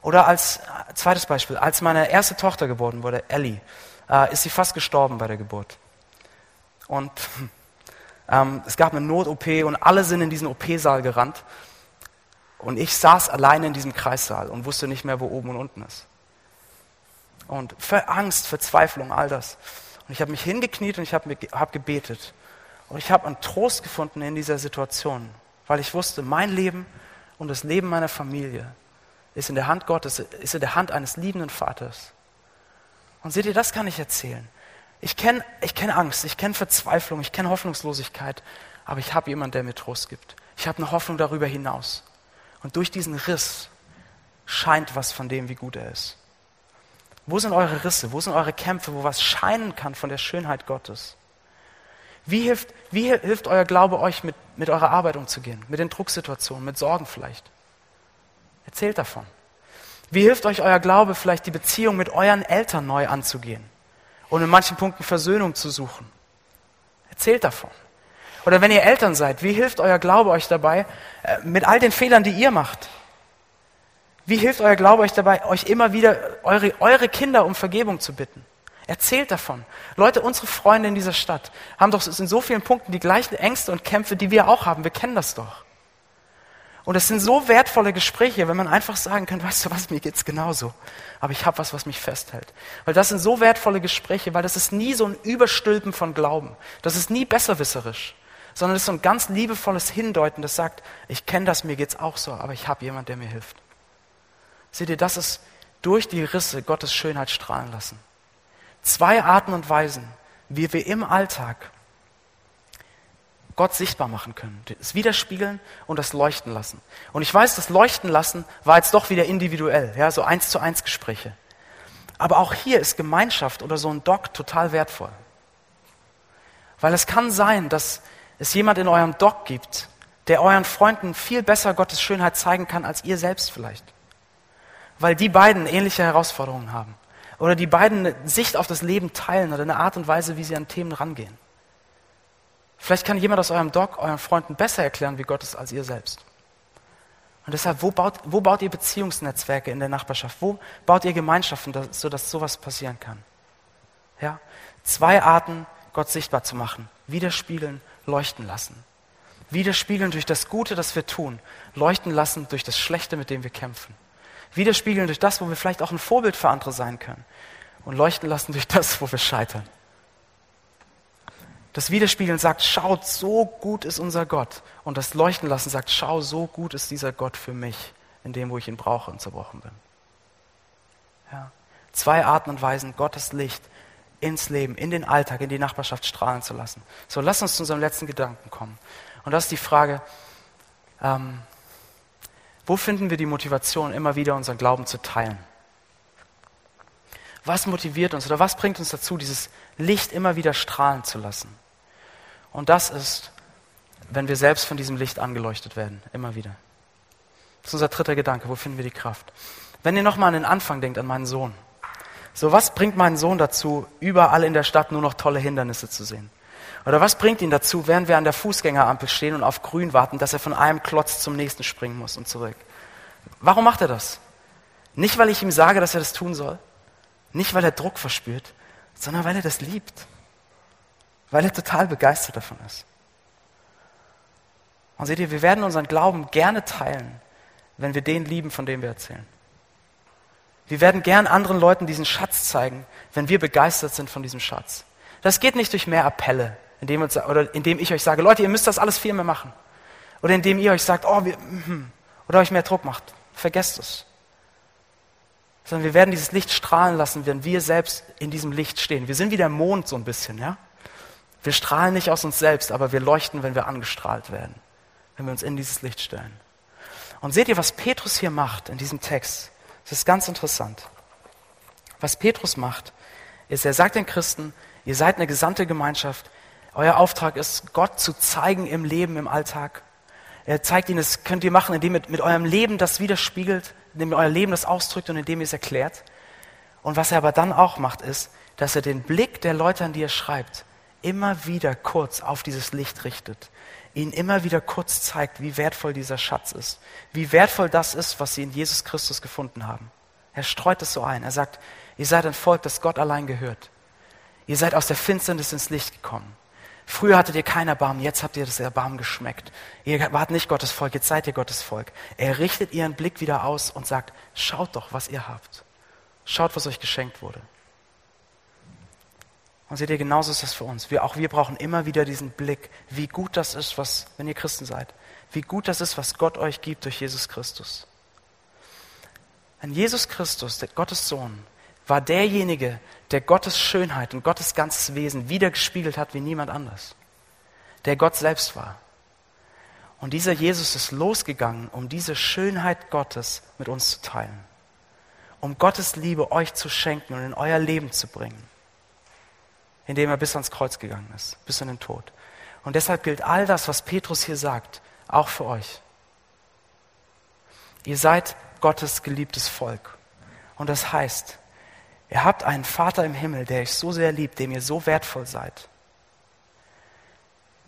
Oder als zweites Beispiel, als meine erste Tochter geboren wurde, Ellie, äh, ist sie fast gestorben bei der Geburt. Und ähm, es gab eine Not-OP und alle sind in diesen OP-Saal gerannt. Und ich saß alleine in diesem Kreissaal und wusste nicht mehr, wo oben und unten ist. Und für Angst, Verzweiflung, all das. Und ich habe mich hingekniet und ich habe hab gebetet. Und ich habe einen Trost gefunden in dieser Situation weil ich wusste, mein Leben und das Leben meiner Familie ist in der Hand Gottes, ist in der Hand eines liebenden Vaters. Und seht ihr, das kann ich erzählen. Ich kenne ich kenn Angst, ich kenne Verzweiflung, ich kenne Hoffnungslosigkeit, aber ich habe jemanden, der mir Trost gibt. Ich habe eine Hoffnung darüber hinaus. Und durch diesen Riss scheint was von dem, wie gut er ist. Wo sind eure Risse? Wo sind eure Kämpfe, wo was scheinen kann von der Schönheit Gottes? Wie hilft, wie hilft euer Glaube euch, mit, mit eurer Arbeit umzugehen? Mit den Drucksituationen, mit Sorgen vielleicht? Erzählt davon. Wie hilft euch euer Glaube vielleicht, die Beziehung mit euren Eltern neu anzugehen und in manchen Punkten Versöhnung zu suchen? Erzählt davon. Oder wenn ihr Eltern seid, wie hilft euer Glaube euch dabei, äh, mit all den Fehlern, die ihr macht? Wie hilft euer Glaube euch dabei, euch immer wieder eure, eure Kinder um Vergebung zu bitten? Erzählt davon. Leute, unsere Freunde in dieser Stadt haben doch in so vielen Punkten die gleichen Ängste und Kämpfe, die wir auch haben. Wir kennen das doch. Und es sind so wertvolle Gespräche, wenn man einfach sagen kann, weißt du was, mir geht's genauso. Aber ich habe was, was mich festhält. Weil das sind so wertvolle Gespräche, weil das ist nie so ein Überstülpen von Glauben. Das ist nie besserwisserisch sondern es ist so ein ganz liebevolles Hindeuten, das sagt, ich kenne das, mir geht es auch so, aber ich habe jemanden, der mir hilft. Seht ihr, das ist durch die Risse Gottes Schönheit strahlen lassen. Zwei Arten und Weisen, wie wir im Alltag Gott sichtbar machen können. Das Widerspiegeln und das Leuchten lassen. Und ich weiß, das Leuchten lassen war jetzt doch wieder individuell, ja, so eins zu eins Gespräche. Aber auch hier ist Gemeinschaft oder so ein Doc total wertvoll. Weil es kann sein, dass es jemand in eurem Doc gibt, der euren Freunden viel besser Gottes Schönheit zeigen kann als ihr selbst vielleicht. Weil die beiden ähnliche Herausforderungen haben. Oder die beiden eine Sicht auf das Leben teilen oder eine Art und Weise, wie sie an Themen rangehen. Vielleicht kann jemand aus eurem Doc euren Freunden besser erklären, wie Gott ist, als ihr selbst. Und deshalb, wo baut, wo baut ihr Beziehungsnetzwerke in der Nachbarschaft? Wo baut ihr Gemeinschaften, sodass sowas passieren kann? Ja? Zwei Arten, Gott sichtbar zu machen. Widerspiegeln leuchten lassen. Widerspiegeln durch das Gute, das wir tun, leuchten lassen durch das Schlechte, mit dem wir kämpfen. Widerspiegeln durch das, wo wir vielleicht auch ein Vorbild für andere sein können. Und leuchten lassen durch das, wo wir scheitern. Das Widerspiegeln sagt, schaut, so gut ist unser Gott. Und das Leuchten lassen sagt, schau, so gut ist dieser Gott für mich, in dem, wo ich ihn brauche und zerbrochen bin. Ja. Zwei Arten und Weisen, Gottes Licht ins Leben, in den Alltag, in die Nachbarschaft strahlen zu lassen. So, lass uns zu unserem letzten Gedanken kommen. Und das ist die Frage, ähm, wo finden wir die Motivation, immer wieder unseren Glauben zu teilen? Was motiviert uns oder was bringt uns dazu, dieses Licht immer wieder strahlen zu lassen? Und das ist, wenn wir selbst von diesem Licht angeleuchtet werden, immer wieder. Das ist unser dritter Gedanke. Wo finden wir die Kraft? Wenn ihr nochmal an den Anfang denkt, an meinen Sohn. So, was bringt meinen Sohn dazu, überall in der Stadt nur noch tolle Hindernisse zu sehen? Oder was bringt ihn dazu, während wir an der Fußgängerampel stehen und auf Grün warten, dass er von einem Klotz zum nächsten springen muss und zurück? Warum macht er das? Nicht, weil ich ihm sage, dass er das tun soll, nicht, weil er Druck verspürt, sondern weil er das liebt, weil er total begeistert davon ist. Und seht ihr, wir werden unseren Glauben gerne teilen, wenn wir den lieben, von dem wir erzählen. Wir werden gern anderen Leuten diesen Schatz zeigen, wenn wir begeistert sind von diesem Schatz. Das geht nicht durch mehr Appelle, indem, uns, oder indem ich euch sage, Leute, ihr müsst das alles viel mehr machen. Oder indem ihr euch sagt, oh, wir, mm, oder euch mehr Druck macht. Vergesst es. Sondern wir werden dieses Licht strahlen lassen, wenn wir selbst in diesem Licht stehen. Wir sind wie der Mond so ein bisschen, ja? Wir strahlen nicht aus uns selbst, aber wir leuchten, wenn wir angestrahlt werden. Wenn wir uns in dieses Licht stellen. Und seht ihr, was Petrus hier macht in diesem Text? Das ist ganz interessant. Was Petrus macht, ist, er sagt den Christen, ihr seid eine gesamte Gemeinschaft. Euer Auftrag ist, Gott zu zeigen im Leben, im Alltag. Er zeigt ihnen, das könnt ihr machen, indem ihr mit eurem Leben das widerspiegelt, indem ihr euer Leben das ausdrückt und indem ihr es erklärt. Und was er aber dann auch macht, ist, dass er den Blick der Leute, an die er schreibt, immer wieder kurz auf dieses Licht richtet ihnen immer wieder kurz zeigt, wie wertvoll dieser Schatz ist, wie wertvoll das ist, was sie in Jesus Christus gefunden haben. Er streut es so ein. Er sagt, ihr seid ein Volk, das Gott allein gehört. Ihr seid aus der Finsternis ins Licht gekommen. Früher hattet ihr kein Erbarmen, jetzt habt ihr das Erbarmen geschmeckt. Ihr wart nicht Gottes Volk, jetzt seid ihr Gottes Volk. Er richtet ihren Blick wieder aus und sagt, schaut doch, was ihr habt. Schaut, was euch geschenkt wurde. Und seht ihr, genauso ist das für uns. Wir, auch wir brauchen immer wieder diesen Blick, wie gut das ist, was, wenn ihr Christen seid, wie gut das ist, was Gott euch gibt durch Jesus Christus. Ein Jesus Christus, der Gottes Sohn, war derjenige, der Gottes Schönheit und Gottes ganzes Wesen wiedergespiegelt hat wie niemand anders. Der Gott selbst war. Und dieser Jesus ist losgegangen, um diese Schönheit Gottes mit uns zu teilen. Um Gottes Liebe euch zu schenken und in euer Leben zu bringen. Indem er bis ans Kreuz gegangen ist, bis in den Tod. Und deshalb gilt all das, was Petrus hier sagt, auch für euch. Ihr seid Gottes geliebtes Volk. Und das heißt, ihr habt einen Vater im Himmel, der euch so sehr liebt, dem ihr so wertvoll seid,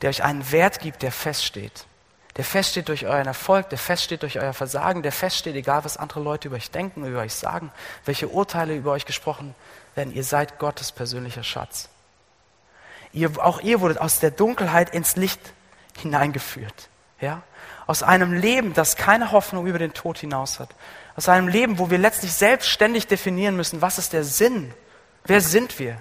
der euch einen Wert gibt, der feststeht, der feststeht durch euren Erfolg, der feststeht durch euer Versagen, der feststeht, egal was andere Leute über euch denken, über euch sagen, welche Urteile über euch gesprochen werden. Ihr seid Gottes persönlicher Schatz. Ihr, auch ihr wurdet aus der Dunkelheit ins Licht hineingeführt. Ja? Aus einem Leben, das keine Hoffnung über den Tod hinaus hat. Aus einem Leben, wo wir letztlich selbstständig definieren müssen, was ist der Sinn? Wer sind wir?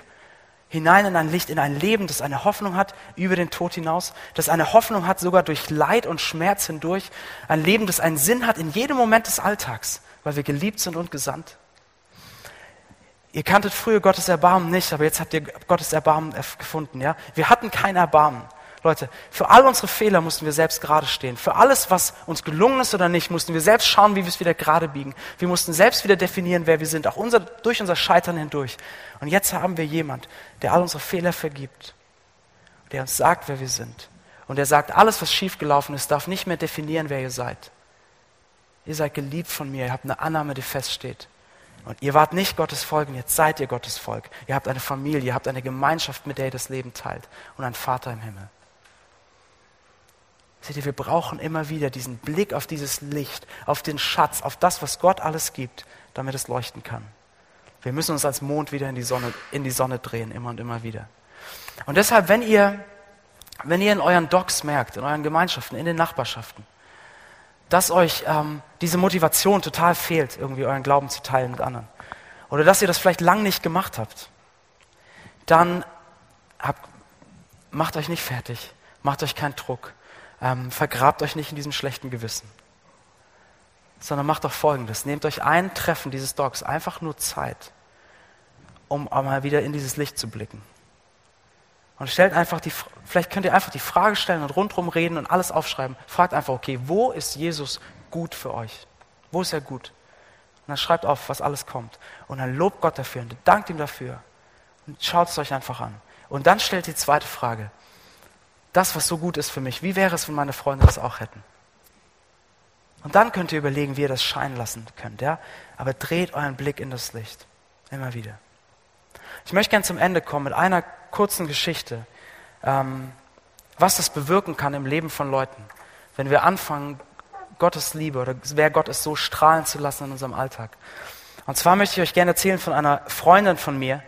Hinein in ein Licht, in ein Leben, das eine Hoffnung hat über den Tod hinaus, das eine Hoffnung hat sogar durch Leid und Schmerz hindurch. Ein Leben, das einen Sinn hat in jedem Moment des Alltags, weil wir geliebt sind und gesandt. Ihr kanntet früher Gottes Erbarmen nicht, aber jetzt habt ihr Gottes Erbarmen gefunden. Ja? Wir hatten kein Erbarmen. Leute, für all unsere Fehler mussten wir selbst gerade stehen. Für alles, was uns gelungen ist oder nicht, mussten wir selbst schauen, wie wir es wieder gerade biegen. Wir mussten selbst wieder definieren, wer wir sind, auch unser, durch unser Scheitern hindurch. Und jetzt haben wir jemand, der all unsere Fehler vergibt, der uns sagt, wer wir sind. Und der sagt, alles, was schiefgelaufen ist, darf nicht mehr definieren, wer ihr seid. Ihr seid geliebt von mir, ihr habt eine Annahme, die feststeht. Und ihr wart nicht Gottes Volk und jetzt seid ihr Gottes Volk. Ihr habt eine Familie, ihr habt eine Gemeinschaft, mit der ihr das Leben teilt und einen Vater im Himmel. Seht ihr, wir brauchen immer wieder diesen Blick auf dieses Licht, auf den Schatz, auf das, was Gott alles gibt, damit es leuchten kann. Wir müssen uns als Mond wieder in die Sonne, in die Sonne drehen, immer und immer wieder. Und deshalb, wenn ihr, wenn ihr in euren Docs merkt, in euren Gemeinschaften, in den Nachbarschaften, dass euch ähm, diese Motivation total fehlt, irgendwie euren Glauben zu teilen mit anderen, oder dass ihr das vielleicht lang nicht gemacht habt, dann habt, macht euch nicht fertig, macht euch keinen Druck. Ähm, vergrabt euch nicht in diesem schlechten Gewissen, sondern macht doch Folgendes. Nehmt euch ein Treffen dieses Dogs, einfach nur Zeit, um mal wieder in dieses Licht zu blicken. Und stellt einfach die, vielleicht könnt ihr einfach die Frage stellen und rundherum reden und alles aufschreiben. Fragt einfach, okay, wo ist Jesus gut für euch? Wo ist er gut? Und dann schreibt auf, was alles kommt. Und dann lobt Gott dafür und dankt ihm dafür. Und schaut es euch einfach an. Und dann stellt die zweite Frage das, was so gut ist für mich, wie wäre es, wenn meine Freunde das auch hätten? Und dann könnt ihr überlegen, wie ihr das scheinen lassen könnt, ja? Aber dreht euren Blick in das Licht. Immer wieder. Ich möchte gerne zum Ende kommen mit einer kurzen Geschichte, ähm, was das bewirken kann im Leben von Leuten, wenn wir anfangen, Gottes Liebe oder wer Gott ist, so strahlen zu lassen in unserem Alltag. Und zwar möchte ich euch gerne erzählen von einer Freundin von mir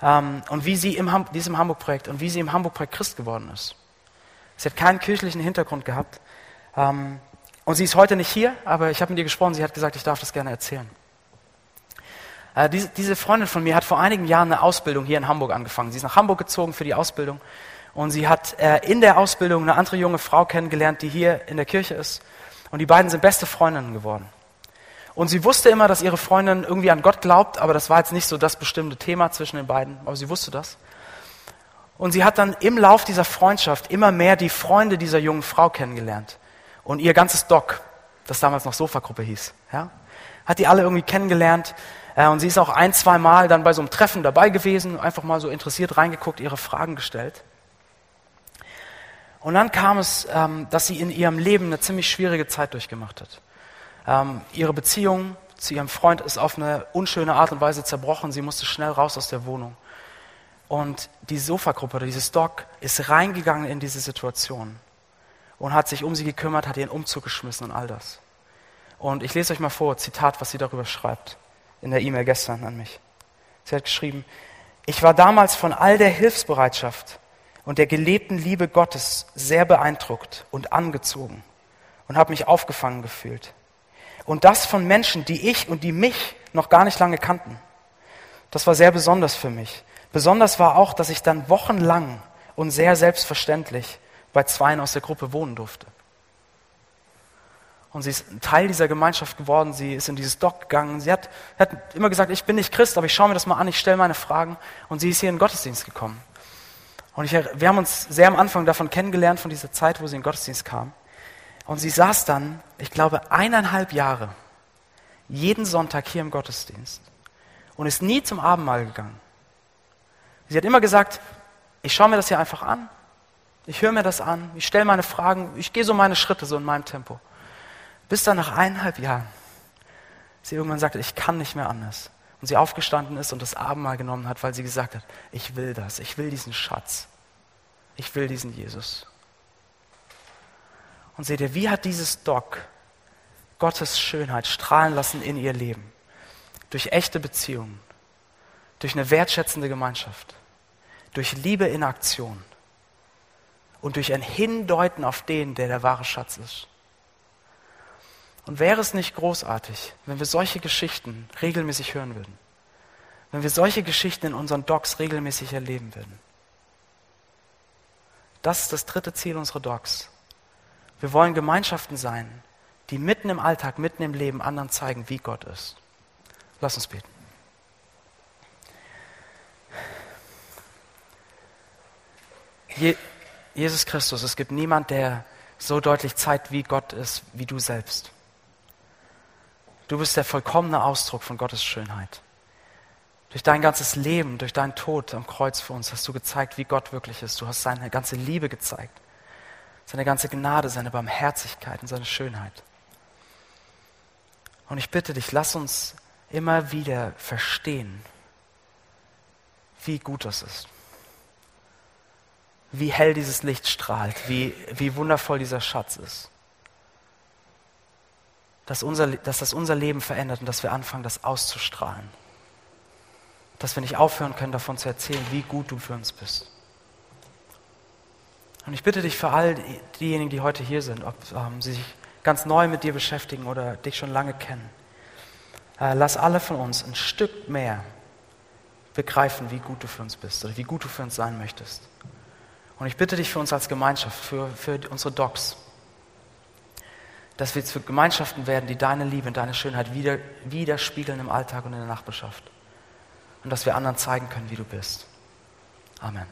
ähm, und wie sie im Ham Hamburg-Projekt und wie sie im Hamburg-Projekt Christ geworden ist. Sie hat keinen kirchlichen Hintergrund gehabt. Ähm, und sie ist heute nicht hier, aber ich habe mit ihr gesprochen. Sie hat gesagt, ich darf das gerne erzählen. Äh, diese, Freundin von mir hat vor einigen Jahren eine Ausbildung hier in Hamburg angefangen. Sie ist nach Hamburg gezogen für die Ausbildung. Und sie hat äh, in der Ausbildung eine andere junge Frau kennengelernt, die hier in der Kirche ist. Und die beiden sind beste Freundinnen geworden. Und sie wusste immer, dass ihre Freundin irgendwie an Gott glaubt, aber das war jetzt nicht so das bestimmte Thema zwischen den beiden. Aber sie wusste das. Und sie hat dann im Lauf dieser Freundschaft immer mehr die Freunde dieser jungen Frau kennengelernt. Und ihr ganzes Doc, das damals noch Sofagruppe hieß, ja, hat die alle irgendwie kennengelernt. Äh, und sie ist auch ein, zwei Mal dann bei so einem Treffen dabei gewesen, einfach mal so interessiert reingeguckt, ihre Fragen gestellt. Und dann kam es, ähm, dass sie in ihrem Leben eine ziemlich schwierige Zeit durchgemacht hat. Ähm, ihre Beziehung zu ihrem Freund ist auf eine unschöne Art und Weise zerbrochen. Sie musste schnell raus aus der Wohnung. Und die Sofagruppe oder dieses Doc ist reingegangen in diese Situation und hat sich um sie gekümmert, hat ihren Umzug geschmissen und all das. Und ich lese euch mal vor, Zitat, was sie darüber schreibt, in der E-Mail gestern an mich. Sie hat geschrieben, ich war damals von all der Hilfsbereitschaft und der gelebten Liebe Gottes sehr beeindruckt und angezogen und habe mich aufgefangen gefühlt. Und das von Menschen, die ich und die mich noch gar nicht lange kannten. Das war sehr besonders für mich. Besonders war auch, dass ich dann wochenlang und sehr selbstverständlich bei Zweien aus der Gruppe wohnen durfte. Und sie ist ein Teil dieser Gemeinschaft geworden. Sie ist in dieses Dock gegangen. Sie hat, hat immer gesagt, ich bin nicht Christ, aber ich schaue mir das mal an, ich stelle meine Fragen. Und sie ist hier in den Gottesdienst gekommen. Und ich, wir haben uns sehr am Anfang davon kennengelernt, von dieser Zeit, wo sie in den Gottesdienst kam. Und sie saß dann, ich glaube, eineinhalb Jahre, jeden Sonntag hier im Gottesdienst und ist nie zum Abendmahl gegangen. Sie hat immer gesagt, ich schaue mir das hier einfach an, ich höre mir das an, ich stelle meine Fragen, ich gehe so meine Schritte so in meinem Tempo. Bis dann nach eineinhalb Jahren sie irgendwann sagte, ich kann nicht mehr anders. Und sie aufgestanden ist und das Abendmahl genommen hat, weil sie gesagt hat, ich will das, ich will diesen Schatz, ich will diesen Jesus. Und seht ihr, wie hat dieses Doc Gottes Schönheit strahlen lassen in ihr Leben? Durch echte Beziehungen, durch eine wertschätzende Gemeinschaft, durch Liebe in Aktion und durch ein Hindeuten auf den, der der wahre Schatz ist. Und wäre es nicht großartig, wenn wir solche Geschichten regelmäßig hören würden? Wenn wir solche Geschichten in unseren Docs regelmäßig erleben würden? Das ist das dritte Ziel unserer Docs. Wir wollen Gemeinschaften sein, die mitten im Alltag, mitten im Leben anderen zeigen, wie Gott ist. Lass uns beten. Je Jesus Christus, es gibt niemand, der so deutlich zeigt, wie Gott ist, wie du selbst. Du bist der vollkommene Ausdruck von Gottes Schönheit. Durch dein ganzes Leben, durch deinen Tod am Kreuz für uns hast du gezeigt, wie Gott wirklich ist. Du hast seine ganze Liebe gezeigt, seine ganze Gnade, seine Barmherzigkeit und seine Schönheit. Und ich bitte dich, lass uns immer wieder verstehen, wie gut das ist. Wie hell dieses Licht strahlt, wie, wie wundervoll dieser Schatz ist dass, unser, dass das unser Leben verändert und dass wir anfangen, das auszustrahlen. Dass wir nicht aufhören können, davon zu erzählen, wie gut du für uns bist. Und ich bitte dich für all diejenigen, die heute hier sind, ob ähm, sie sich ganz neu mit dir beschäftigen oder dich schon lange kennen, äh, lass alle von uns ein Stück mehr begreifen, wie gut du für uns bist oder wie gut du für uns sein möchtest. Und ich bitte dich für uns als Gemeinschaft, für, für unsere Docs, dass wir zu Gemeinschaften werden, die deine Liebe und deine Schönheit wieder, widerspiegeln im Alltag und in der Nachbarschaft. Und dass wir anderen zeigen können, wie du bist. Amen.